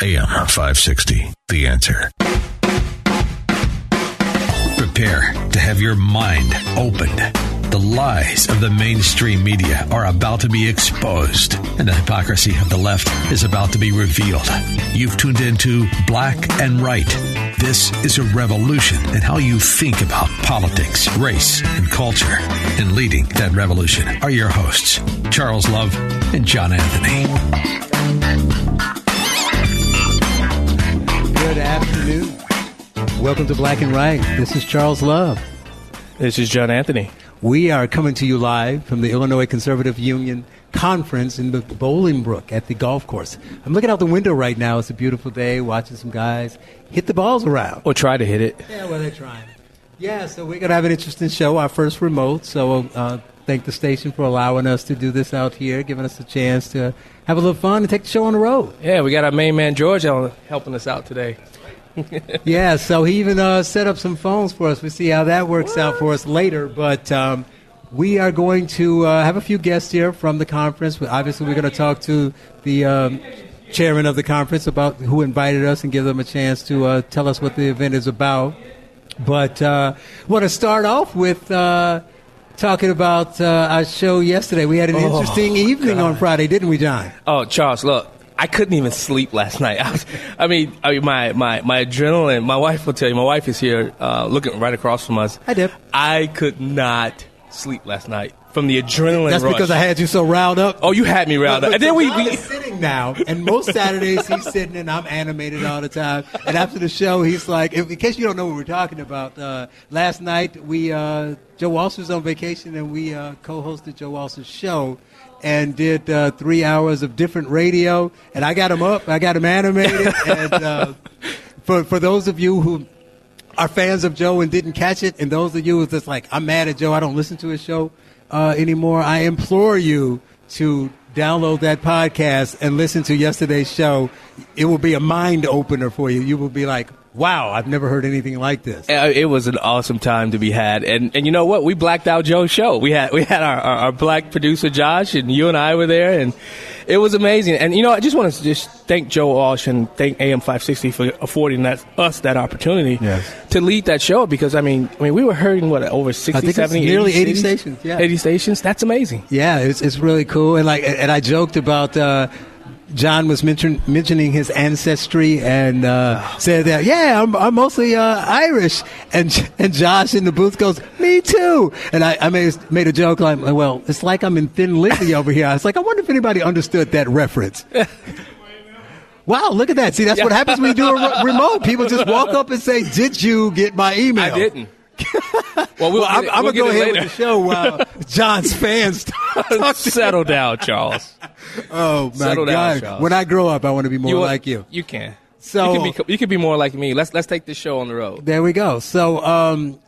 AM 560, The Answer. Prepare to have your mind opened. The lies of the mainstream media are about to be exposed, and the hypocrisy of the left is about to be revealed. You've tuned into Black and Right. This is a revolution in how you think about politics, race, and culture. And leading that revolution are your hosts, Charles Love and John Anthony. Good afternoon. Welcome to Black and Right. This is Charles Love. This is John Anthony. We are coming to you live from the Illinois Conservative Union conference in the Bolingbrook at the golf course. I'm looking out the window right now. It's a beautiful day, watching some guys hit the balls around. Or try to hit it. Yeah, well, they're trying. Yeah, so we're going to have an interesting show, our first remote. So uh, thank the station for allowing us to do this out here, giving us a chance to have a little fun and take the show on the road. Yeah, we got our main man George helping us out today. yeah, so he even uh, set up some phones for us. We see how that works what? out for us later. But um, we are going to uh, have a few guests here from the conference. Obviously, we're going to talk to the um, chairman of the conference about who invited us and give them a chance to uh, tell us what the event is about. But uh, I want to start off with uh, talking about uh, our show yesterday. We had an Oh, interesting evening God. on Friday, didn't we, John? Oh, Charles, look, I couldn't even sleep last night. I, was, I mean, I mean, my, my, my adrenaline. My wife will tell you. My wife is here, uh, looking right across from us. Hi, Deb. I could not sleep last night from the adrenaline. That's rush. because I had you so riled up. Oh, you had me riled up. And then we, we sitting now, and most Saturdays he's sitting and I'm animated all the time. And after the show, he's like, in case you don't know what we're talking about, uh, last night we uh, Joe Walsh was on vacation and we uh, co-hosted Joe Walsh's show and did uh, three hours of different radio. And I got him up, I got him animated. and uh, for for those of you who are fans of Joe and didn't catch it, and those of you just like, I'm mad at Joe, I don't listen to his show uh, anymore, I implore you to download that podcast and listen to yesterday's show. It will be a mind opener for you. You will be like, wow, I've never heard anything like this. Uh, It was an awesome time to be had, and and you know what? We blacked out Joe's show. We had we had our, our, our black producer Josh, and you and I were there, and it was amazing. And you know, I just want to just thank Joe Walsh and thank AM five sixty for affording that us that opportunity Yes. to lead that show. Because I mean, I mean, we were hearing what over 60, I think it's 70, nearly 80 cities? stations, yeah. eighty stations. That's amazing. Yeah, it's, it's really cool. And like, and I joked about, uh, John was mention, mentioning his ancestry and uh, said that, yeah, I'm, I'm mostly uh, Irish. And and Josh in the booth goes, me too. And I, I made, made a joke like, well, it's like I'm in Thin Lizzy over here. I was like, I wonder if anybody understood that reference. Wow, look at that. See, that's what happens when you do a re- remote. People just walk up and say, did you get my email? I didn't. well, we'll Well, I'm, I'm we'll going to go ahead later. with the show while John's fans talk. Settle down, Charles. Oh, my Settle down, God. Charles. when I grow up, I want to be more want- like you. You can. So- you can be you can be more like me. Let's let's take this show on the road. There we go. So, um,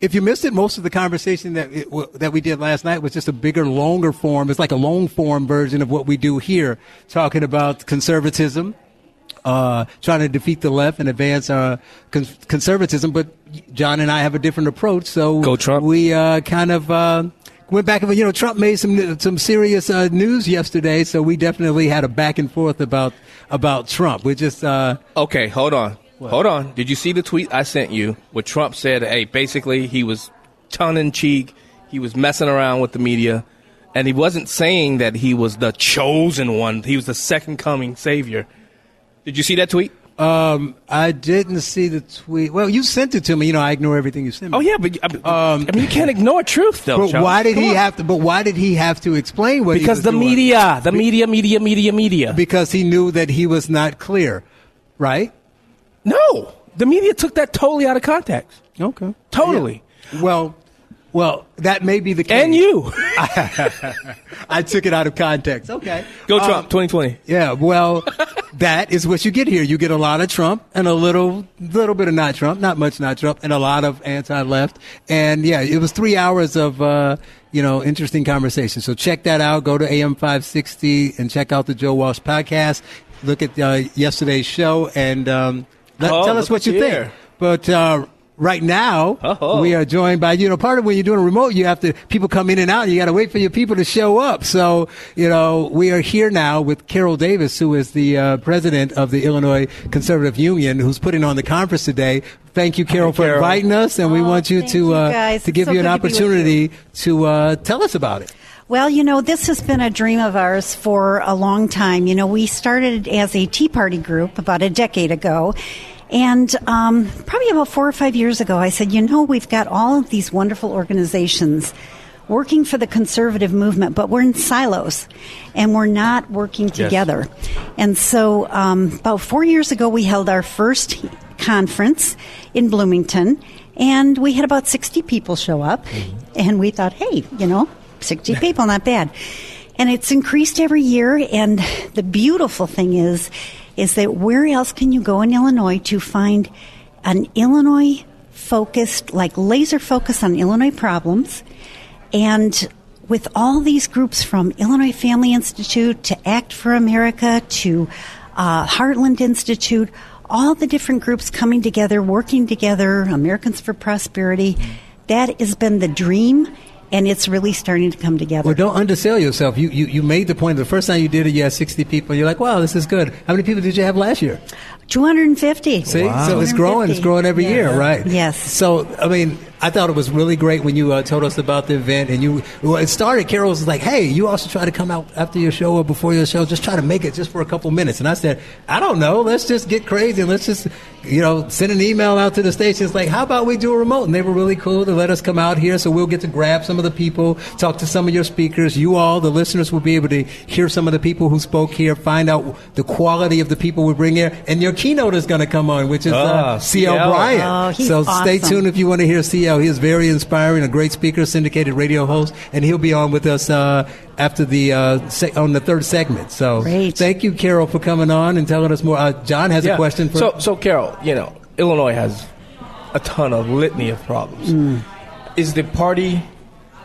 if you missed it, most of the conversation that it, w- that we did last night was just a bigger, longer form. It's like a long form version of what we do here, talking about conservatism, uh, trying to defeat the left and advance our con- conservatism. But John and I have a different approach, so Go Trump. we uh, kind of. Uh, Went back and you know Trump made some some serious uh, news yesterday, so we definitely had a back and forth about about Trump. We just uh, Okay, hold on. Hold on. Did you see the tweet I sent you where Trump said, hey, basically he was tongue in cheek, he was messing around with the media, and he wasn't saying that he was the chosen one, he was the second coming savior. Did you see that tweet? Um, I didn't see the tweet. Well, you sent it to me. You know, I ignore everything you send me. Oh, yeah, but I, I mean, you can't ignore truth, though. Um, But Charles. why did Come he on. have to? But why did he have to explain what? he Because the doing? media, the media, media, media, media. Because he knew that he was not clear, right? no, the media took that totally out of context. Okay. Totally. Well, Well, that may be the case. And you. I took it out of context. Okay. Go Um, Trump 2020. Yeah, well, that is what you get here. You get a lot of Trump and a little, little bit of not Trump, not much not Trump, and a lot of anti-left. And yeah, it was three hours of, uh, you know, interesting conversation. So check that out. Go to AM 560 and check out the Joe Walsh podcast. Look at uh, yesterday's show and um, let, Oh, tell us what you think. But uh, right now, Oh. we are joined by you know part of when you're doing a remote, you have to people come in and out. You got to wait for your people to show up. So you know we are here now with Carol Davis, who is the uh, president of the Illinois Conservative Union, who's putting on the conference today. Thank you, Carol, for Carol. inviting us, and we Oh, want you to you, uh, guys. to give It's you an good to be with opportunity to uh, tell us about it. Well, you know, this has been a dream of ours for a long time. You know, we started as a Tea Party group about a decade ago. And um, probably about four or five years ago, I said, you know, we've got all of these wonderful organizations working for the conservative movement, but we're in silos and we're not working together. And so um, about four years ago, we held our first conference in Bloomington, and we had about 60 people show up. And we thought, hey, you know, 60 people, not bad. And it's increased every year. And the beautiful thing is, is that where else can you go in Illinois to find an Illinois focused, like laser focus on Illinois problems? And with all these groups from Illinois Family Institute to Act for America to uh, Heartland Institute, all the different groups coming together, working together, Americans for Prosperity, that has been the dream, and it's really starting to come together. Well, don't undersell yourself. You, you you made the point the first time you did it, you had 60 people. You're like, wow, this is good. How many people did you have last year? 250. See, so it's growing. It's growing every Yes. year, right? Yes. So, I mean, I thought it was really great when you uh, told us about the event, and you well, it started. Carol was like, "Hey, you also try to come out after your show or before your show. Just try to make it just for a couple minutes." And I said, "I don't know. Let's just get crazy and let's just, you know, send an email out to the stations like, how about we do a remote?" And they were really cool to let us come out here, so we'll get to grab some of the people, talk to some of your speakers. You all, the listeners, will be able to hear some of the people who spoke here, find out the quality of the people we bring here, and your keynote is going to come on, which is uh, C.L. CL. Bryant. Oh, he's so stay tuned if you want to hear CL. He is very inspiring, a great speaker, syndicated radio host, and he'll be on with us uh, after the uh, se- on the third segment. So Great. thank you, Carol, for coming on and telling us more. Uh, John has a Yeah. question for. So, so Carol, you know, Illinois has a ton of litany of problems. Mm. Is the party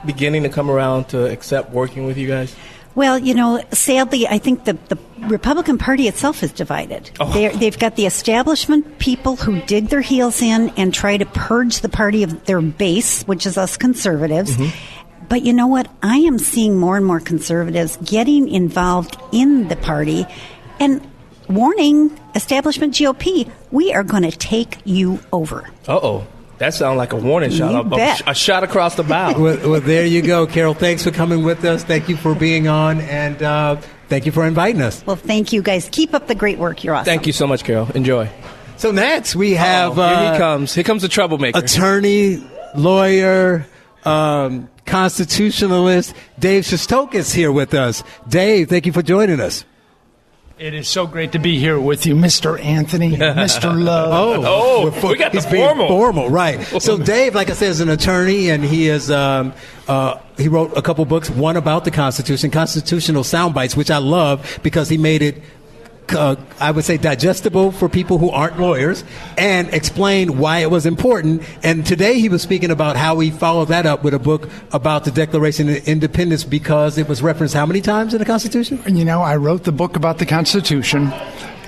beginning to come around to accept working with you guys? Well, you know, sadly, I think the, the Republican Party itself is divided. Oh. They're, they've got the establishment people who dig their heels in and try to purge the party of their base, which is us conservatives. But you know what? I am seeing more and more conservatives getting involved in the party and warning establishment GOP, we are going to take you over. Uh oh. That sounds like a warning shot. You A- a, bet. a shot across the bow. well, well, there you go, Carol. Thanks for coming with us. Thank you for being on, and uh, thank you for inviting us. Well, thank you guys. Keep up the great work. You're awesome. Thank you so much, Carol. Enjoy. So next we have Uh-oh. Here uh, he comes. Here comes the troublemaker. attorney, lawyer, um, constitutionalist Dave Shestokas here with us. Dave, thank you for joining us. It is so great to be here with you, Mr. Anthony, Mr. Love. Oh, we're we got the formal. formal, right? So Dave, like I said, is an attorney, and he is um, uh, he wrote a couple books. One about the Constitution, constitutional sound bites, which I love because he made it. Uh, I would say digestible for people who aren't lawyers, and explain why it was important. And today he was speaking about how he followed that up with a book about the Declaration of Independence because it was referenced how many times in the Constitution? You know, I wrote the book about the Constitution,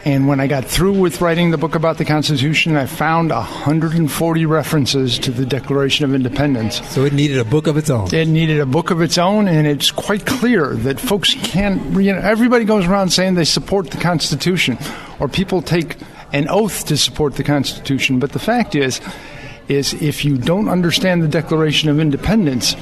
and when I got through with writing the book about the Constitution, I found 140 references to the Declaration of Independence. So it needed a book of its own. It needed a book of its own, and it's quite clear that folks can't. You know, everybody goes around saying they support the Constitution, or people take an oath to support the Constitution. But the fact is, is if you don't understand the Declaration of Independence.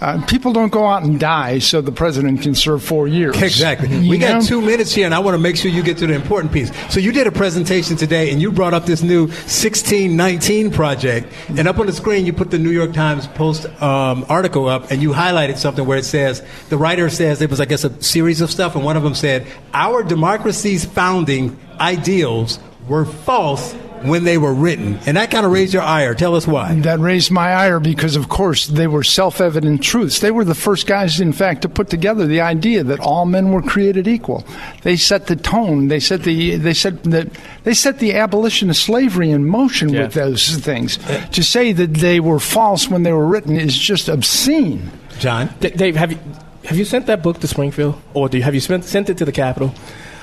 Uh, people don't go out and die so the president can serve four years. Exactly. You We got two minutes here, and I want to make sure you get to the important piece. So you did a presentation today, and you brought up this new 1619 project. And up on the screen, you put the New York Times Post um, article up, and you highlighted something where it says the writer says it was, I guess, a series of stuff, and one of them said, "Our democracy's founding ideals were false." When they were written, and that kind of raised your ire. Tell us why. That raised my ire because, of course, they were self-evident truths. They were the first guys, in fact, to put together the idea that all men were created equal. They set the tone. They set the they set that they set the abolition of slavery in motion Yeah. with those things. To say that they were false when they were written is just obscene. John? D- Dave, have you have you sent that book to Springfield, or do you, have you sent, sent it to the Capitol?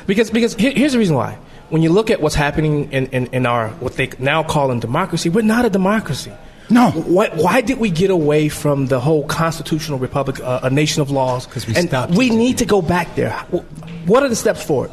Because because here, here's the reason why. When you look at what's happening in, in, in our what they now call in democracy, we're not a democracy. No. Why, why did we get away from the whole constitutional republic, uh, a nation of laws? 'Cause we and stopped we need to go back there. What are the steps forward?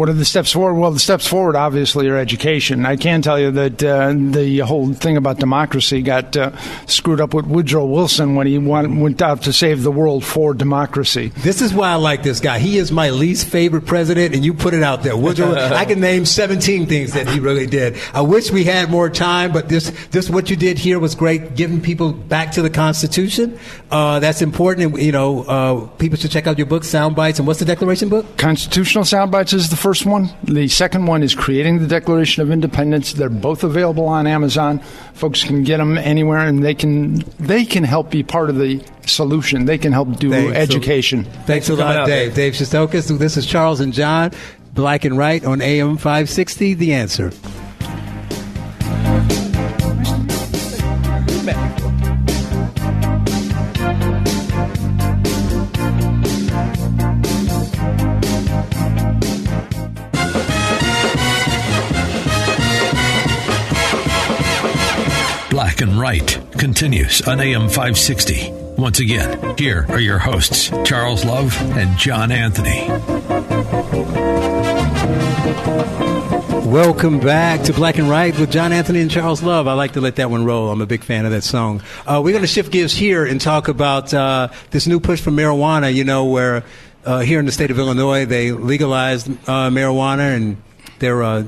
What are the steps forward? Well, the steps forward obviously are education. I can tell you that uh, the whole thing about democracy got uh, screwed up with Woodrow Wilson when he went, went out to save the world for democracy. This is why I like this guy. He is my least favorite president, and you put it out there. Woodrow, I can name 17 things that he really did. I wish we had more time, but this, this what you did here was great, giving people back to the Constitution. Uh, that's important. And, you know, uh, people should check out your book, Sound Bites. And what's the Declaration book? Constitutional Soundbites is the first one. The second one is Creating the Declaration of Independence. They're both available on Amazon. Folks can get them anywhere, and they can they can help be part of the solution. They can help do Thanks. education. Thanks a lot, out, Dave. Dave Shestokas. This is Charles and John, Black and Right on AM 560. The answer. Right continues on AM 560. Once again, here are your hosts, Charles Love and John Anthony. Welcome back to Black and Right with John Anthony and Charles Love. I like to let that one roll. I'm a big fan of that song. Uh, we're going to shift gears here and talk about uh, this new push for marijuana. You know, where uh, here in the state of Illinois they legalized uh, marijuana and they're uh,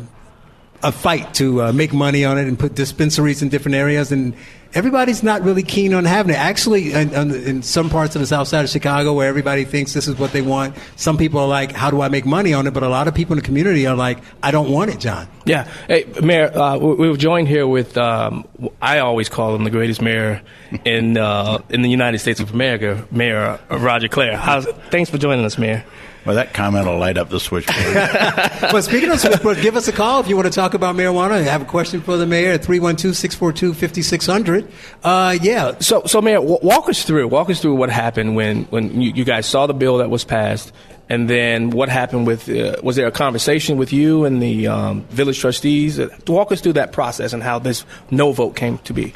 a fight to uh, make money on it and put dispensaries in different areas and. Everybody's not really keen on having it. Actually, in, in, some parts of the south side of Chicago where everybody thinks this is what they want, some people are like, how do I make money on it? But a lot of people in the community are like, I don't want it, John. Yeah, hey, Mayor, uh, we- we were joined here with um, I always call him the greatest mayor in uh, in the United States of America, Mayor Roger Claar. How's, thanks for joining us, Mayor. Well, that comment will light up the switchboard. well, speaking of switchboard, give us a call if you want to talk about marijuana. and Have a question for the mayor at 312-642-5600. Uh, yeah. So, so Mayor, w- walk us through walk us through what happened when when you, you guys saw the bill that was passed, and then what happened with uh, was there a conversation with you and the um, village trustees? Uh, Walk us through that process and how this no vote came to be.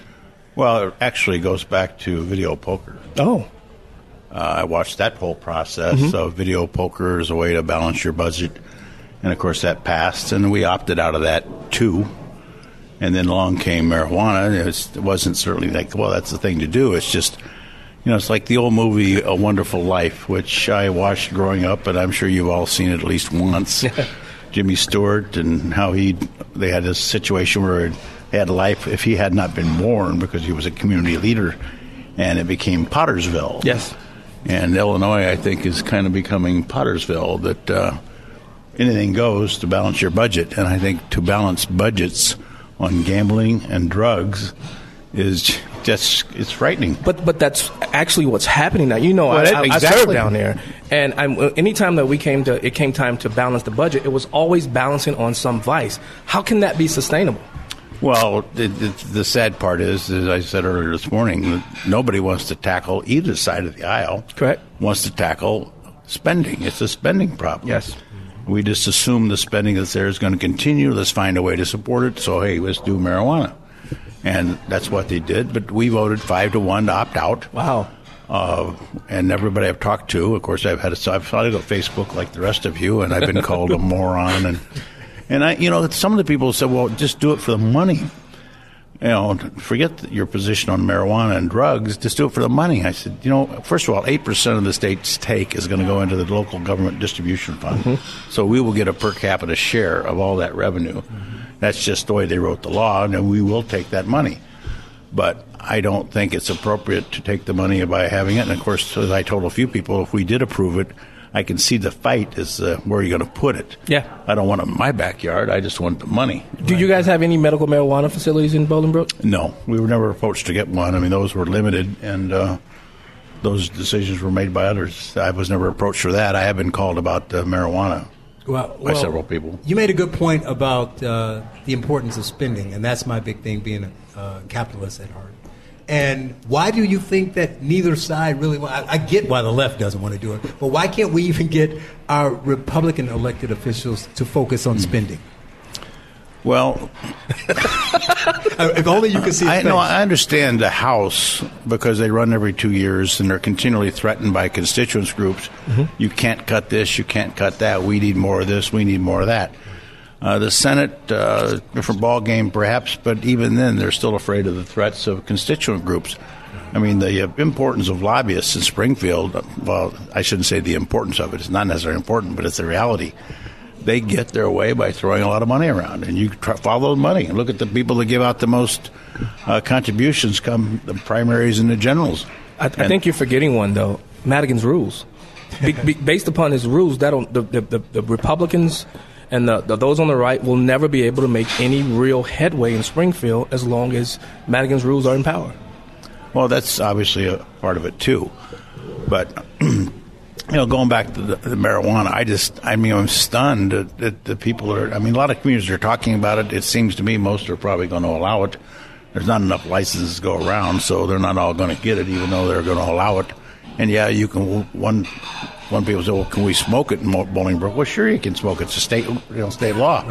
well, it actually goes back to video poker. Oh, Uh, I watched that whole process mm-hmm. of video poker as a way to balance your budget. And of course, that passed, and we opted out of that too. And then along came marijuana. It, was, wasn't certainly like, well, that's the thing to do. It's just, you know, it's like the old movie A Wonderful Life, which I watched growing up, and I'm sure you've all seen it at least once. Jimmy Stewart and how he they had this situation where he had life if he had not been born because he was a community leader, and it became Pottersville. yes. And Illinois, I think, is kind of becoming Pottersville that uh, anything goes to balance your budget. And I think to balance budgets on gambling and drugs is just it's frightening. But but that's actually what's happening now. You know, Well, I, that- I, I served down there, and I'm, anytime that we came to it came time to balance the budget, it was always balancing on some vice. How can that be sustainable? Well, the, the, the sad part is, as I said earlier this morning, nobody wants to tackle either side of the aisle. Correct. Wants to tackle spending. It's a spending problem. Yes. We just assume the spending that's there is going to continue. Let's find a way to support it. So hey, let's do marijuana, and that's what they did. But we voted five to one to opt out. Wow. Uh, and everybody I've talked to, of course, I've had a, I've followed Facebook like the rest of you, and I've been called a moron. And and I, you know, some of the people said, "Well, just do it for the money." You know, forget your position on marijuana and drugs. Just do it for the money. I said, you know, first of all, eight percent of the state's take is going to go into the local government distribution fund, mm-hmm. so we will get a per capita share of all that revenue. That's just the way they wrote the law, and we will take that money but I don't think it's appropriate to take the money by having it. And of course, as I told a few people, if we did approve it, I can see the fight is uh, where you're going to put it. Yeah. I don't want it in my backyard. I just want the money. Do you guys have any medical marijuana facilities in Bolingbrook? No, we were never approached to get one. I mean, those were limited, and uh, those decisions were made by others. I was never approached for that. I have been called about uh, marijuana Well, by well, several people. You made a good point about uh, the importance of spending, and that's my big thing, being a uh, capitalist at heart. And why do you think that neither side really? Want, I, I get why the left doesn't want to do it, but why can't we even get our Republican elected officials to focus on spending? Well, if only you could see. I know. I understand the House because they run every two years and they're continually threatened by constituents groups. Mm-hmm. You can't cut this, you can't cut that. We need more of this, we need more of that. Uh, the Senate, uh, different ball game perhaps, but even then they're still afraid of the threats of constituent groups. I mean, the uh, importance of lobbyists in Springfield. Well, I shouldn't say the importance of it. It's not necessarily important, but it's the reality they get their way by throwing a lot of money around, and you try, follow the money and look at the people that give out the most uh, contributions come the primaries and the generals. I, I think you're forgetting one though. Madigan's rules. Be, be, based upon his rules, that the, the, the, the Republicans and the, the, those on the right will never be able to make any real headway in Springfield as long as Madigan's rules are in power. Well, that's obviously a part of it too, but. You know, going back to the, the marijuana, I just, I mean, I'm stunned that, that the people are, I mean, a lot of communities are talking about it. It seems to me most are probably going to allow it. There's not enough licenses to go around, so they're not all going to get it, even though they're going to allow it. And yeah, you can, one, one people say, well, can we smoke it in Bolingbrook? Well, sure you can smoke it. It's a state, you know, state law.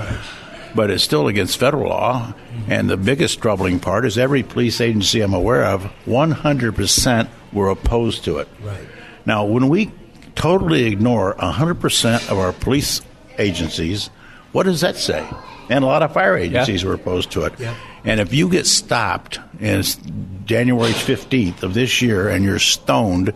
But it's still against federal law. And the biggest troubling part is every police agency I'm aware of, 100% were opposed to it. Right. Now, when we totally ignore 100% of our police agencies, what does that say? And a lot of fire agencies were opposed to it. Yeah. And if you get stopped, and it's January 15th of this year, and you're stoned,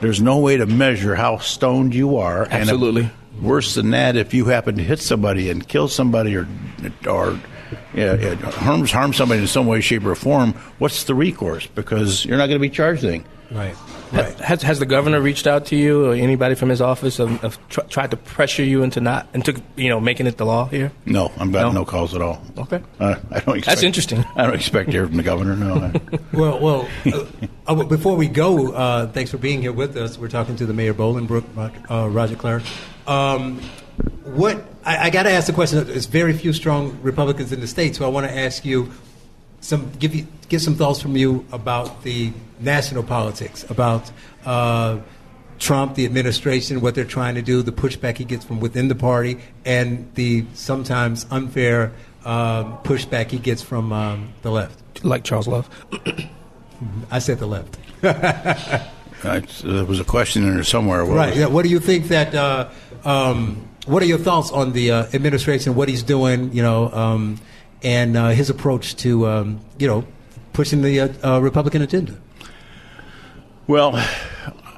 there's no way to measure how stoned you are. And if- Absolutely. worse than that, if you happen to hit somebody and kill somebody or or yeah, yeah, harm harm somebody in some way, shape, or form, what's the recourse? Because you're not going to be charged anything. Right. Ha- Has, has the governor reached out to you or anybody from his office of, of tr- tried to pressure you into not into you know making it the law here? No, I'm got No? no, calls at all. Okay. Uh, I don't. Expect, interesting. I don't expect to hear from the governor. No. Well, well. Uh, uh, before we go, uh, thanks for being here with us. We're talking to the mayor of Bolingbrook, uh, Roger Claar. Um, what I, I got to ask the question. There's very few strong Republicans in the state, so I want to ask you some give you get some thoughts from you about the national politics, about uh, Trump, the administration, what they're trying to do, the pushback he gets from within the party, and the sometimes unfair um, pushback he gets from um, the left. Like Charles Love. I said the left. I, there was a question in there somewhere. What Right. Yeah. What do you think that? Uh, um, what are your thoughts on the uh, administration? What he's doing? You know, um, and uh, his approach to um, you know pushing the uh, uh, Republican agenda. Well,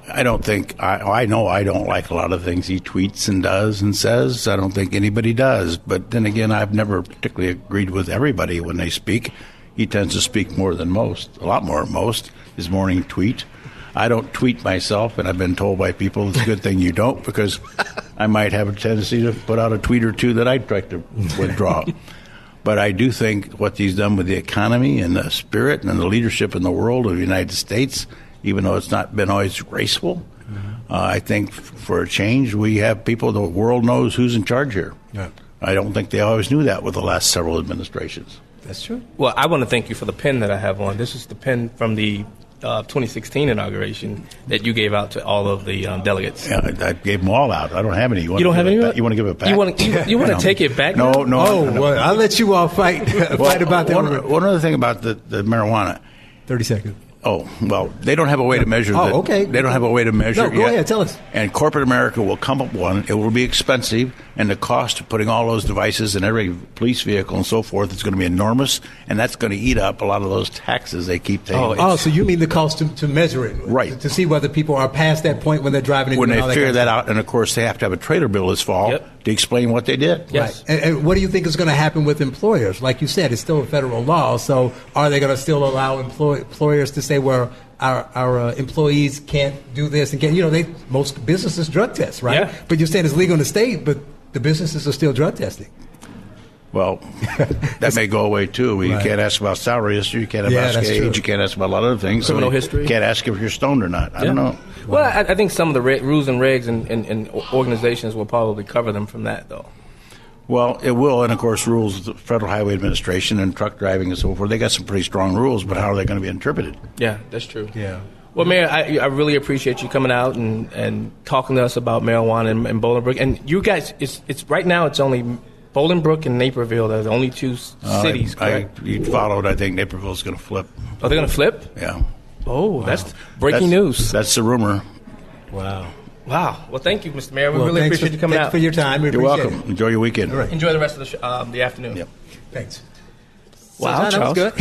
I don't think I, I know I don't like a lot of things he tweets and does and says. I don't think anybody does. But then again, I've never particularly agreed with everybody when they speak. He tends to speak more than most, a lot more than most. His morning tweet. I don't tweet myself, and I've been told by people it's a good thing you don't because I might have a tendency to put out a tweet or two that I'd try to withdraw. But I do think what he's done with the economy and the spirit and the leadership in the world of the United States, even though it's not been always graceful, uh, I think f- for a change, we have people, the world knows who's in charge here. Yeah. I don't think they always knew that with the last several administrations. That's true. Well, I want to thank you for the pen that I have on. This is the pen from the uh, 2016 inauguration that you gave out to all of the um, delegates. Yeah, I, I gave them all out. I don't have any. You, want You don't to have give any? it back? You want to give it back? You want to, you, you want No. to take it back? No, now? no. Oh, no. well, I'll let you all fight fight about that. One, one other thing about the, the marijuana. Thirty seconds. Oh well, they don't have a way to measure. Oh, the, okay. They don't have a way to measure. No, it go yet. ahead, tell us. And corporate America will come up with one. It will be expensive, and the cost of putting all those devices in every police vehicle and so forth is going to be enormous, and that's going to eat up a lot of those taxes they keep taking. Oh, Oh, so you mean the cost to, to measure it, Right. To, to see whether people are past that point when they're driving. when they all figure kind that out, and of course they have to have a trailer bill this fall Yep. To explain what they did. Yes. Right. And, and what do you think is going to happen with employers? Like you said, it's still a federal law. So are they going to still allow employ, employers to say, well, our our uh, employees can't do this and can't. You know, they most businesses drug test, right? Yeah. But you're saying it's legal in the state, but the businesses are still drug testing. Well, that may go away too. You Right. can't ask about salary history. You can't Yeah, ask that's age. true. You can't ask about a lot of other things. Criminal you history. Can't ask if you're stoned or not. I don't know. Well, I, I think some of the re- rules and regs and, and, and organizations will probably cover them from that, though. Well, it will, and of course, rules of the Federal Highway Administration and truck driving and so forth. They got some pretty strong rules, but how are they going to be interpreted? Yeah, that's true. Yeah. Well, Mayor, I, I really appreciate you coming out and, and talking to us about marijuana in, in Bolingbrook. And you guys, it's, it's right now. It's only Bolingbrook and Naperville. They're the only two s- Uh, cities. I, I, correct? you followed. I think Naperville's going to flip. Are they going to flip? Yeah. Oh, that's breaking That's- news. That's the rumor. Wow. Wow. Well, thank you, Mr. Mayor. We Well, really thanks appreciate for, you coming thanks out. for your time. We You're appreciate welcome. It. Enjoy your weekend. All right. Enjoy the rest of the, sh- um, the afternoon. Yep. Thanks. Wow, So, John, that was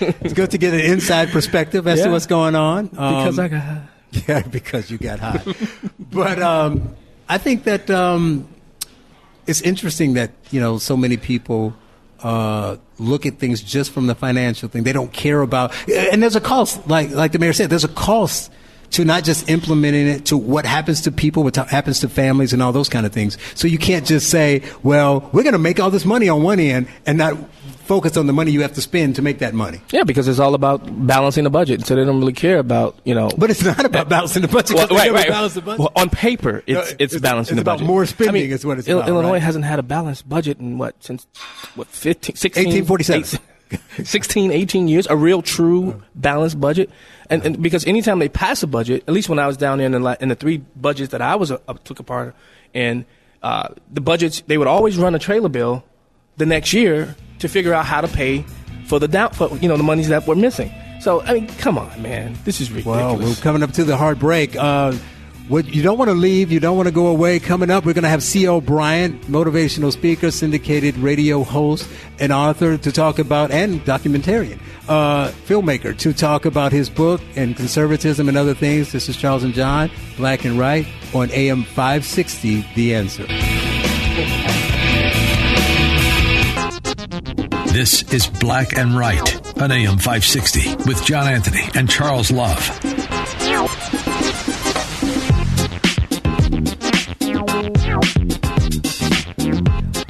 good. it's good to get an inside perspective as to what's going on. Because Um, I got high. Yeah, because you got high. but um, I think that um, it's interesting that you know so many people uh, look at things just from the financial thing. They don't care about, and there's a cost. Like like the mayor said, there's a cost to not just implementing it to what happens to people, what happens to families, and all those kind of things. So you can't just say, well, we're going to make all this money on one end and not focus on the money you have to spend to make that money. Yeah, because it's all about balancing the budget. So they don't really care about, you know. But it's not about balancing the budget. Well, right, right. balance the budget. Well, on paper, it's No, it's, it's- balancing it's the about budget. more spending I mean, is what it's Il- about, Illinois right? hasn't had a balanced budget in what since what 15, 16, 1847. 16, 18 years. A real, true balanced budget. And, and because anytime they pass a budget, at least when I was down there in the, in the three budgets that I was uh, took a part in, uh, the budgets they would always run a trailer bill the next year to figure out how to pay for the down, for, you know, the monies that were missing. So I mean, come on, man, this is ridiculous. Well, we're coming up to the hard break. Uh, what you don't want to leave, you don't want to go away. Coming up, we're going to have C.L. Bryant, motivational speaker, syndicated radio host, and author, to talk about, and documentarian, uh, filmmaker, to talk about his book and conservatism and other things. This is Charles and John, Black and Right, on AM 560, The Answer. This is Black and Right on AM 560 with John Anthony and Charles Love.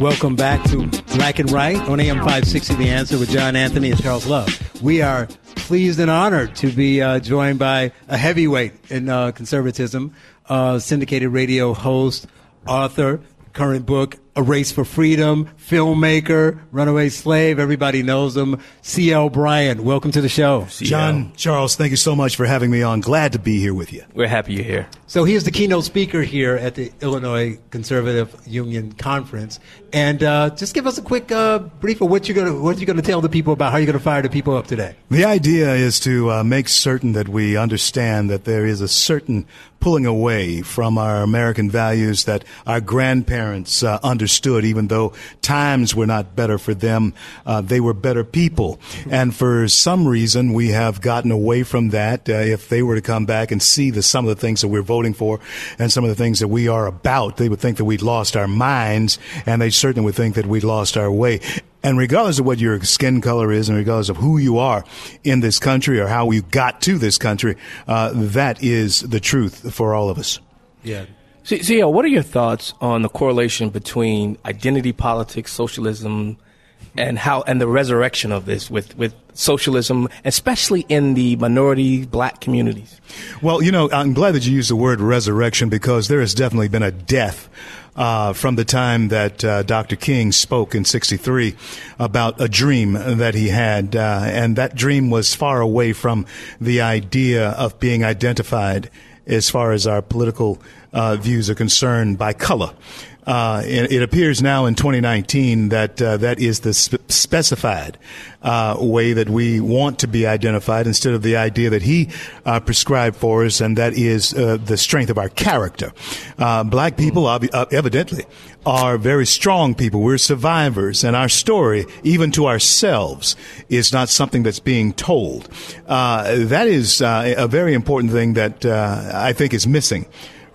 Welcome back to Black and Right on AM 560 The Answer with John Anthony and Charles Love. We are pleased and honored to be uh, joined by a heavyweight in uh, conservatism, uh, syndicated radio host, author, current book, A Race for Freedom, filmmaker, runaway slave. Everybody knows him. C.L. Bryant, welcome to the show. John, Charles, thank you so much for having me on. Glad to be here with you. We're happy you're here. So he is the keynote speaker here at the Illinois Conservative Union Conference, and uh, just give us a quick uh, brief of what you're going to what you're going to tell the people about how you're going to fire the people up today. The idea is to uh, make certain that we understand that there is a certain pulling away from our American values that our grandparents uh, understood, even though times were not better for them. Uh, they were better people. And for some reason, we have gotten away from that. Uh, if they were to come back and see the, some of the things that we're voting for and some of the things that we are about, they would think that we'd lost our minds and they certainly would think that we'd lost our way. And regardless of what your skin color is, and regardless of who you are in this country or how you got to this country, uh, that is the truth for all of us. Yeah. See, what are your thoughts on the correlation between identity politics, socialism, and how and the resurrection of this with with socialism, especially in the minority black communities? Well, you know, I'm glad that you used the word resurrection because there has definitely been a death. Uh, from the time that uh, Dr. King spoke in 63 about a dream that he had, uh, and that dream was far away from the idea of being identified as far as our political uh, views are concerned by color. Uh, it, it appears now in 2019 that uh, that is the sp- specified uh, way that we want to be identified instead of the idea that he uh, prescribed for us, and that is uh, the strength of our character. Uh, black people, obvi- uh, evidently, are very strong people. We're survivors, and our story, even to ourselves, is not something that's being told. Uh, that is uh, a very important thing that uh, I think is missing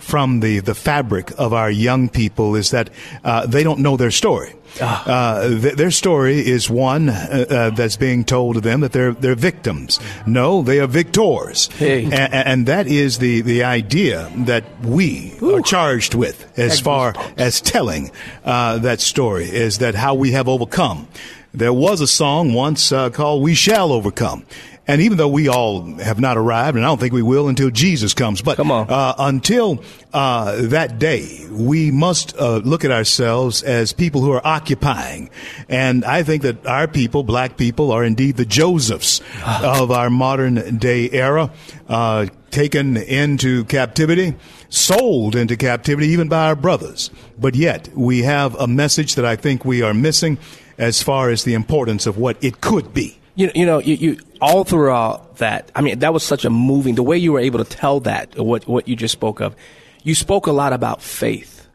from the, the fabric of our young people is that uh, they don't know their story. Uh, th- their story is one uh, uh, that's being told to them that they're they're victims. No, they are victors, Hey. A- a- and that is the the idea that we are charged with as far as telling uh, that story is that how we have overcome. There was a song once uh, called "We Shall Overcome." And even though we all have not arrived, and I don't think we will until Jesus comes, but Come on. Uh, until uh, that day, we must uh, look at ourselves as people who are occupying. And I think that our people, black people, are indeed the Josephs of our modern day era, uh, taken into captivity, sold into captivity even by our brothers. But yet, we have a message that I think we are missing as far as the importance of what it could be. You, you know, you, you all throughout that. I mean, that was such a moving. The way you were able to tell that, what what you just spoke of, you spoke a lot about faith.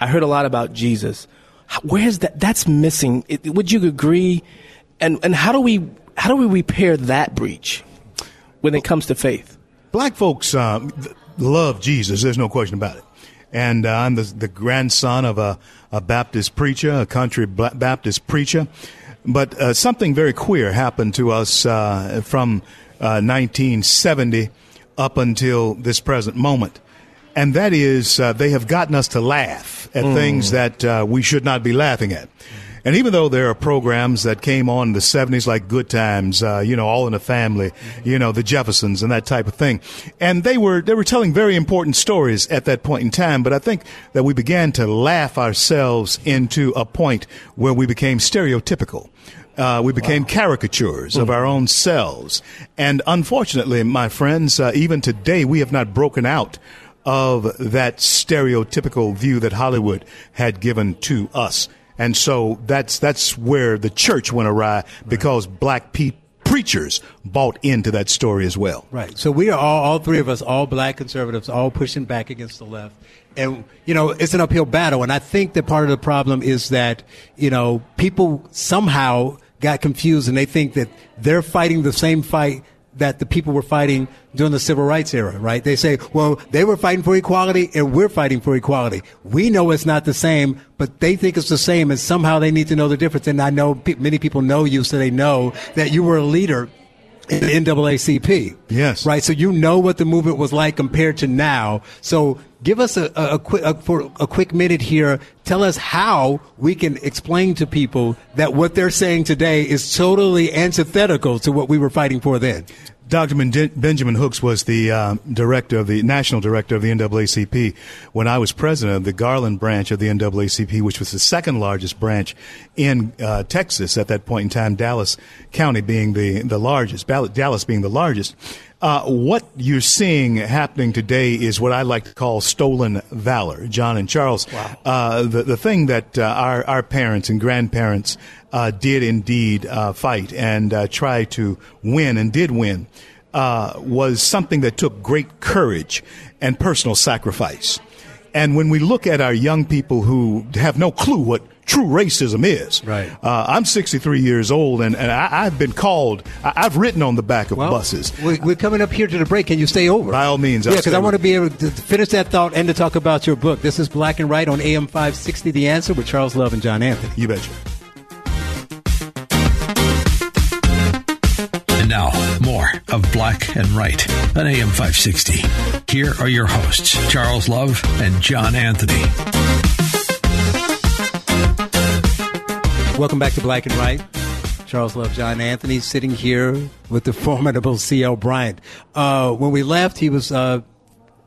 I heard a lot about Jesus. Where's that? That's missing. Would you agree? And and how do we how do we repair that breach when it comes to faith? Black folks um, love Jesus. There's no question about it. And uh, I'm the, the grandson of a, a Baptist preacher, a country Baptist preacher. But uh, something very queer happened to us uh, from uh, 1970 up until this present moment. And that is, uh, they have gotten us to laugh at things that uh, we should not be laughing at. And even though there are programs that came on in the 70s like Good Times, uh, you know, All in the Family, you know, the Jeffersons and that type of thing. And they were, they were telling very important stories at that point in time. But I think that we began to laugh ourselves into a point where we became stereotypical. Uh, we became caricatures of our own selves. And unfortunately, my friends, uh, even today, we have not broken out of that stereotypical view that Hollywood had given to us. And so that's that's where the church went awry because black preachers bought into that story as well. Right. So we are all, all three of us, all black conservatives, all pushing back against the left. And, you know, it's an uphill battle. And I think that part of the problem is that, you know, people somehow got confused and they think that they're fighting the same fight that the people were fighting during the civil rights era, right? They say, well, they were fighting for equality and we're fighting for equality. We know it's not the same, but they think it's the same and somehow they need to know the difference. And I know many people know you, so they know that you were a leader in the NAACP. Yes. Right. So you know what the movement was like compared to now. So give us a, a, a quick a, for a quick minute here. Tell us how we can explain to people that what they're saying today is totally antithetical to what we were fighting for then. Dr. Ben- Benjamin Hooks was the uh, director of the national director of the NAACP when I was president of the Garland branch of the NAACP, which was the second largest branch in uh, Texas at that point in time. Dallas County being the the largest, Dallas being the largest. Uh, what you're seeing happening today is what I like to call stolen valor, John and Charles. Uh, the the thing that uh, our our parents and grandparents uh, did indeed uh, fight and uh, try to win and did win uh, was something that took great courage and personal sacrifice. And when we look at our young people who have no clue what true racism is, Right. Uh, I'm 63 years old, and, and I, I've been called. I, I've written on the back of Well, buses. we- We're coming up here to the break. Can you stay over? By all means, I'll yeah, because I want to be able to finish that thought and to talk about your book. This is Black and Right on AM 560, The Answer with Charles Love and John Anthony. You betcha. And now, more of Black and Right on AM 560. Here are your hosts, Charles Love and John Anthony. Welcome back to Black and Right. Charles Love, John Anthony, sitting here with the formidable C.L. Bryant. Uh, when we left, he was uh,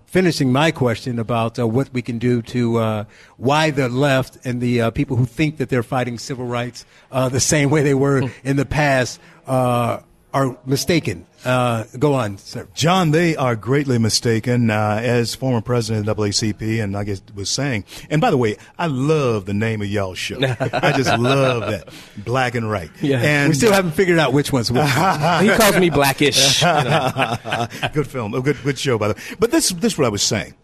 finishing my question about uh, what we can do to uh, why the left and the uh, people who think that they're fighting civil rights uh, the same way they were in the past uh, are mistaken. Uh, go on, sir. John, they are greatly mistaken. Uh, as former president of the NAACP, and I guess was saying, and by the way, I love the name of y'all show. I just love that black and right. Yeah. and we still haven't figured out which one's which. he calls me blackish. you know. good film, a good good show by the way. But this this is what I was saying.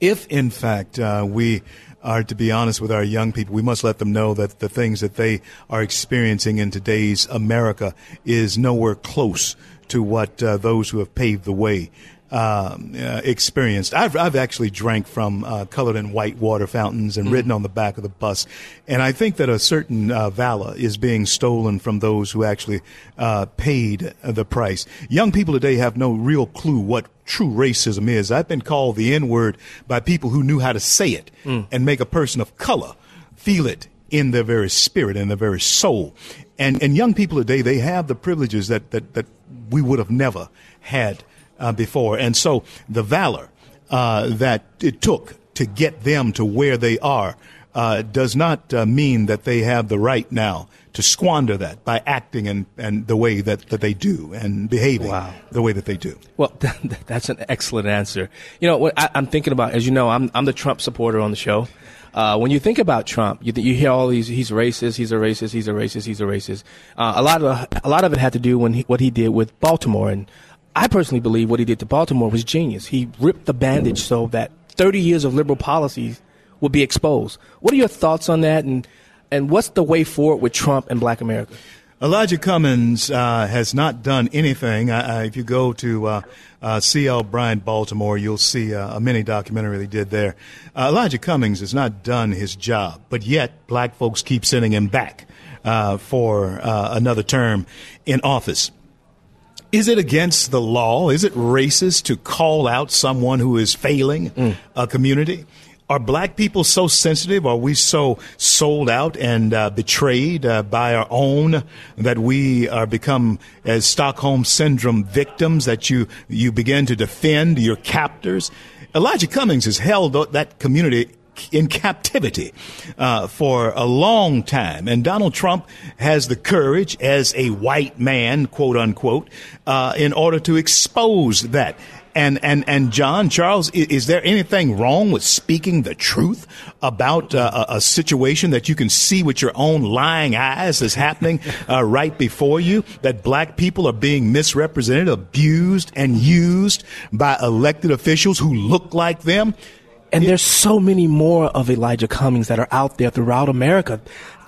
If in fact uh, we are to be honest with our young people, we must let them know that the things that they are experiencing in today's America is nowhere close to what uh, those who have paved the way um, uh, experienced. I've, I've actually drank from uh, colored and white water fountains and mm-hmm. ridden on the back of the bus. And I think that a certain uh, valor is being stolen from those who actually uh, paid the price. Young people today have no real clue what true racism is. I've been called the N word by people who knew how to say it mm. and make a person of color feel it in their very spirit and their very soul. And, and young people today, they have the privileges that, that, that we would have never had uh, before. And so the valor uh, that it took to get them to where they are uh, does not uh, mean that they have the right now to squander that by acting and, and the way that, that they do and behaving wow. the way that they do. Well, that's an excellent answer. You know, what I, am thinking about, as you know, I'm, I'm the Trump supporter on the show. Uh, when you think about Trump, you, you hear all these, he's racist, he's a racist, he's a racist, he's a racist. Uh, a lot of, a lot of it had to do when he, what he did with Baltimore. And I personally believe what he did to Baltimore was genius. He ripped the bandage so that 30 years of liberal policies would be exposed. What are your thoughts on that? And, and what's the way forward with Trump and black America? Elijah Cummings uh, has not done anything. Uh, if you go to uh, uh C.L. Bryant Baltimore, you'll see uh, a mini documentary they did there. Uh, Elijah Cummings has not done his job, but yet black folks keep sending him back for another term in office. Is it against the law? Is it racist to call out someone who is failing mm. a community? Are black people so sensitive? Are we so sold out and uh, betrayed uh, by our own that we are become as Stockholm syndrome victims that you you begin to defend your captors? Elijah Cummings has held that community in captivity uh, for a long time. And Donald Trump has the courage as a white man, quote unquote, uh, in order to expose that. And, and, and John, Charles, is, is there anything wrong with speaking the truth about uh, a, a, situation that you can see with your own lying eyes is happening uh, right before you? That black people are being misrepresented, abused, and used by elected officials who look like them? And there's so many more of Elijah Cummings that are out there throughout America.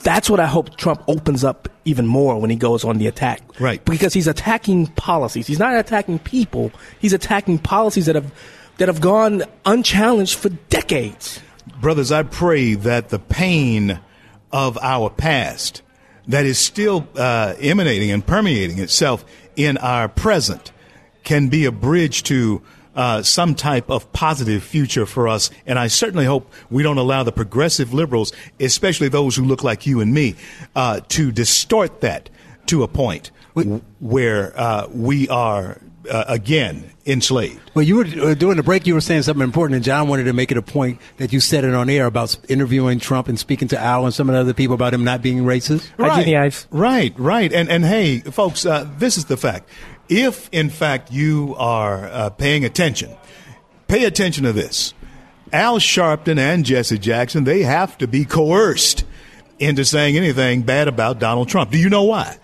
That's what I hope Trump opens up even more when he goes on the attack. Right. Because he's attacking policies. He's not attacking people. He's attacking policies that have that have gone unchallenged for decades. Brothers, I pray that the pain of our past that is still uh, emanating and permeating itself in our present can be a bridge to uh, some type of positive future for us. And I certainly hope we don't allow the progressive liberals, especially those who look like you and me, uh, to distort that to a point where uh, we are uh, again enslaved. Well, you were uh, during the break. You were saying something important, and John wanted to make it a point that you said it on air about interviewing Trump and speaking to Al and some of the other people about him not being racist. Right, right, right. And and hey, folks, uh, this is the fact if in fact you are uh, paying attention, pay attention to this. Al Sharpton and Jesse Jackson, they have to be coerced into saying anything bad about Donald Trump. Do you know why?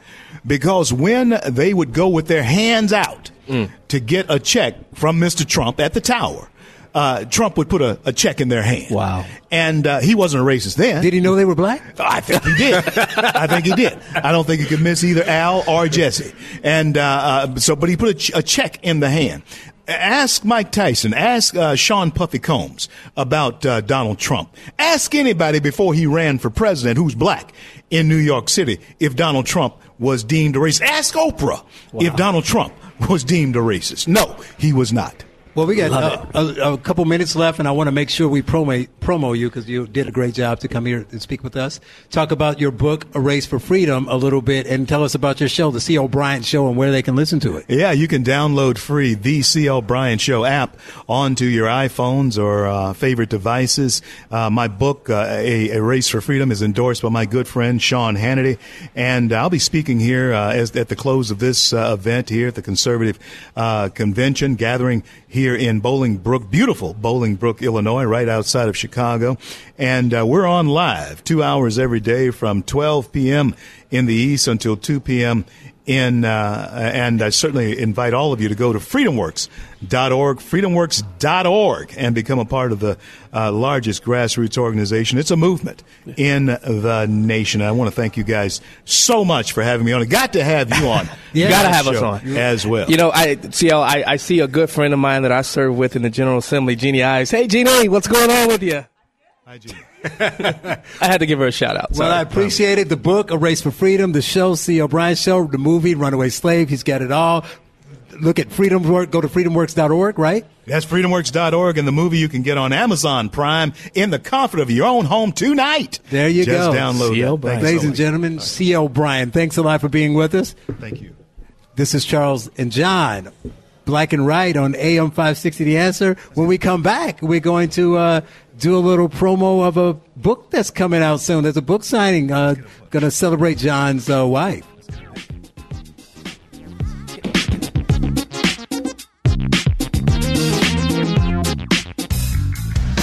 Because when they would go with their hands out mm. to get a check from Mr. Trump at the tower, uh, Trump would put a, a, check in their hand. Wow. And uh, he wasn't a racist then. Did he know they were black? I think he did. I think he did. I don't think he could miss either Al or Jesse. And uh, uh so, but he put a, ch- a, check in the hand. Ask Mike Tyson. Ask uh, Sean Puffy Combs about uh, Donald Trump. Ask anybody before he ran for president who's black in New York City if Donald Trump was deemed a racist. Ask Oprah wow. if Donald Trump was deemed a racist. No, he was not. Well, we got uh, a, a, couple minutes left, and I want to make sure we promo, promo you because you did a great job to come here and speak with us. Talk about your book, A Race for Freedom, a little bit, and tell us about your show, the C.L. Bryant Show, and where they can listen to it. Yeah, you can download free the C.L. Bryant Show app onto your iPhones or uh, favorite devices. Uh, my book, uh, a, a, Race for Freedom, is endorsed by my good friend Sean Hannity, and I'll be speaking here uh, as, at the close of this uh, event here at the Conservative Convention, gathering here in Bolingbrook, beautiful Bolingbrook, Illinois, right outside of Chicago. And uh, we're on live two hours every day from 12 p.m. in the East until 2 p.m. in, uh, and I certainly invite all of you to go to freedomworks.org, freedomworks.org, and become a part of the uh, largest grassroots organization. It's a movement in the nation. I want to thank you guys so much for having me on. I got to have you on. You gotta have us on as well. You know, I CL, I, I see a good friend of mine that I serve with in the General Assembly, Jeanne Ives. Hey, Jeannie, what's going on with you? Hi, Gene. I had to give her a shout out. Well, Sorry. I appreciate it. The book, A Race for Freedom, the show, C.L. Bryant Show, the movie, Runaway Slave. He's got it all. Look at Freedom Work. Go to freedomworks.org, right? That's freedomworks.org and the movie you can get on Amazon Prime in the comfort of your own home tonight. There you Just go. download C.L. Bryant. Ladies so and gentlemen, C.L. Bryant, thanks a lot for being with us. Thank you. This is Charles and John, Black and Right on AM 560 The Answer. When we come back, we're going to uh, do a little promo of a book that's coming out soon. There's a book signing uh, going to celebrate John's uh, wife.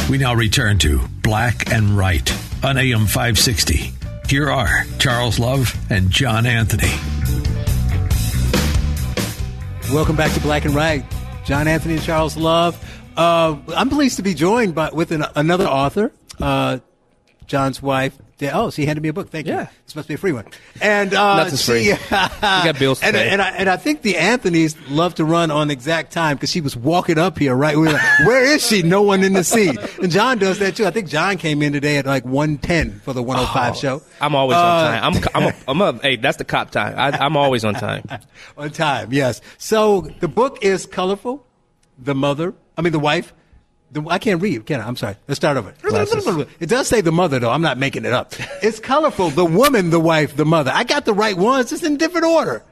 We now return to Black and Right on AM 560. Here are Charles Love and John Anthony. Welcome back to Black and Right. John Anthony and Charles Love. Uh, I'm pleased to be joined by with an, another author, uh, John's wife. Oh, so she handed me a book. Thank you. Yeah. This must be a free one. And uh, Nothing's she, free. got bills to and, pay. and I and I think the Anthony's love to run on exact time because she was walking up here. Right, we were like, where is she? No one in the seat. And John does that too. I think John came in today at like 110 for the 105 show. I'm always Uh, on time. I'm, I'm, a, I'm a, hey, that's the cop time. I, I'm always on time. on time. Yes. So the book is colorful. The mother, I mean the wife. The, I can't read, can I? I'm sorry. Let's start over. It does say the mother, though. I'm not making it up. It's colorful. The woman, the wife, the mother. I got the right ones. It's in different order.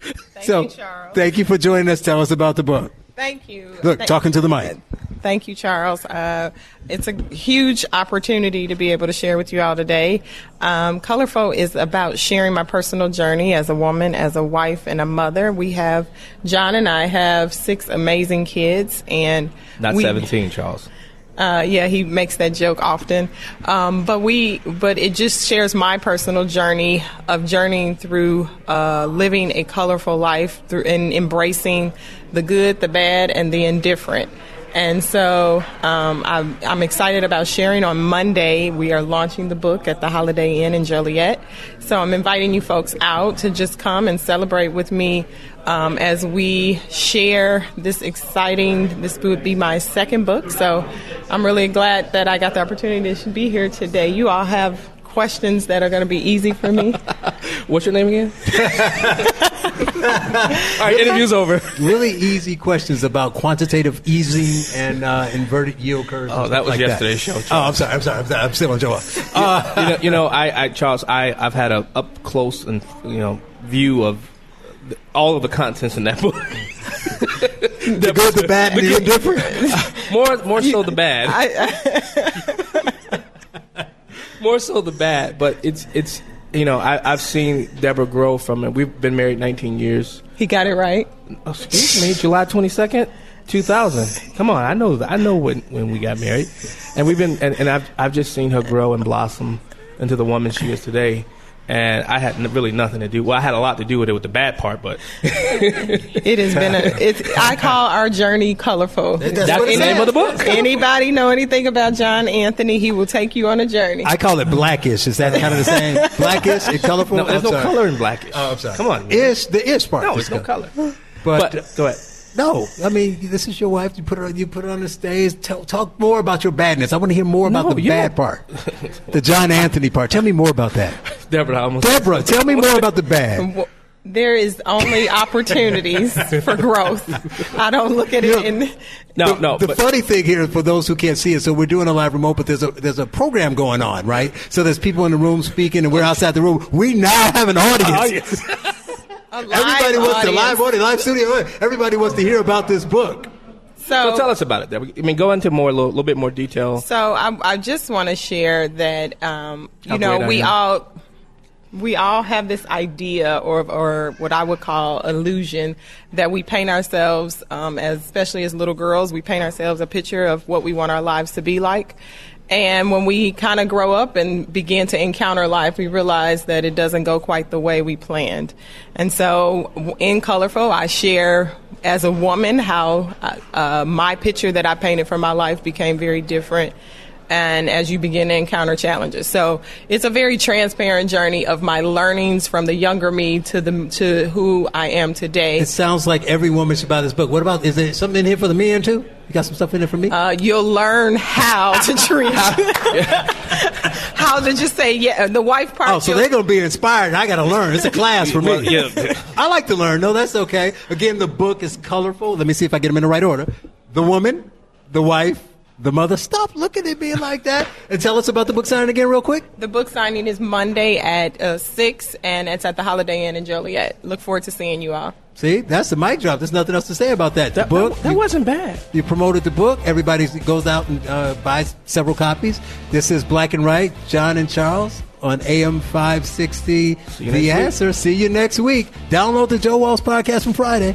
Thank so, you, Charles. thank you for joining us. Tell us about the book. Thank you. Look, Thank- talking to the mic. Thank you, Charles. Uh, it's a huge opportunity to be able to share with you all today. Um, Colorful is about sharing my personal journey as a woman, as a wife, and a mother. We have John and I have six amazing kids, and Not we, 17, Charles. Uh, yeah, he makes that joke often. Um, but we, but it just shares my personal journey of journeying through uh, living a colorful life through and embracing the good, the bad, and the indifferent. And so um, I'm, I'm excited about sharing. On Monday, we are launching the book at the Holiday Inn in Joliet. So I'm inviting you folks out to just come and celebrate with me um, as we share this exciting. This would be my second book. So I'm really glad that I got the opportunity to be here today. You all have questions that are going to be easy for me. What's your name again? All right, interview's over. Really easy questions about quantitative easing and uh, inverted yield curves. Oh, that was like yesterday's show, Oh, Charles. I'm sorry. I'm sorry. I'm, sorry. I'm still on Joe. Uh, you know, you know I, I, Charles, I, I've had a up close and you know view of the, all of the contents in that book. the good, the bad, and the indifferent. more, more so the bad. I, more so the bad, but it's it's you know I, I've seen Deborah grow from it. We've been married 19 years. he got it right. Oh, excuse me, July 22nd, 2000. Come on, I know that. I know when, when we got married, and we've been and, and I've I've just seen her grow and blossom into the woman she is today. And I had really nothing to do. Well, I had a lot to do with it with the bad part, but It has been a. It's, I call our journey colorful. That's that's the name says. of the book. Anybody know anything about John Anthony? He will take you on a journey. I call it blackish. Is that kind of the same? Blackish and colorful. No, there's I'm no sorry. color in blackish. Oh, I'm sorry. Come on, man. Ish, the ish part. no, is there's no color. But, But go ahead. No, I mean, this is your wife. You put her, you put her on the stage. Tell, talk more about your badness. I want to hear more about No, the bad don't- part, the John Anthony part. Tell me more about that, Deborah, I almost Deborah. Tell me more about the bad. There is only opportunities for growth. I don't look at it in. no, the, no. The but- funny thing here, for those who can't see it, so we're doing a live remote, but there's a there's a program going on, right? So there's people in the room speaking, and we're outside the room. We now have an audience. A live Everybody wants to audience. live audience, live studio. Everybody wants to hear about this book. So, so tell us about it, I mean, go into more a little, little bit more detail. So I, I just want to share that um, you How know we all we all have this idea or or what I would call illusion that we paint ourselves um, as especially as little girls we paint ourselves a picture of what we want our lives to be like. And when we kind of grow up and begin to encounter life, we realize that it doesn't go quite the way we planned. And so in Colorful, I share as a woman how uh, my picture that I painted for my life became very different and as you begin to encounter challenges. So it's a very transparent journey of my learnings from the younger me to the to who I am today. It sounds like every woman should buy this book. What about is there something in here for the men too? You got some stuff in there for me? Uh, you'll learn how to treat. how to just say yeah, the wife part. Oh, so they're going to be inspired. I got to learn. It's a class for me. Well, yeah. I like to learn. No, that's okay. Again, the book is colorful. Let me see if I get them in the right order. The woman, the wife, the mother, stop looking at me like that. And tell us about the book signing again, real quick. The book signing is Monday at uh, 6, and it's at the Holiday Inn in Joliet. Look forward to seeing you all. See, that's the mic drop. There's nothing else to say about that. The That, book. that, that wasn't bad. You promoted the book. Everybody goes out and uh, buys several copies. This is Black and Right, John and Charles on AM 560. you The next week. answer. See you next week. Download the Joe Walsh podcast from Friday.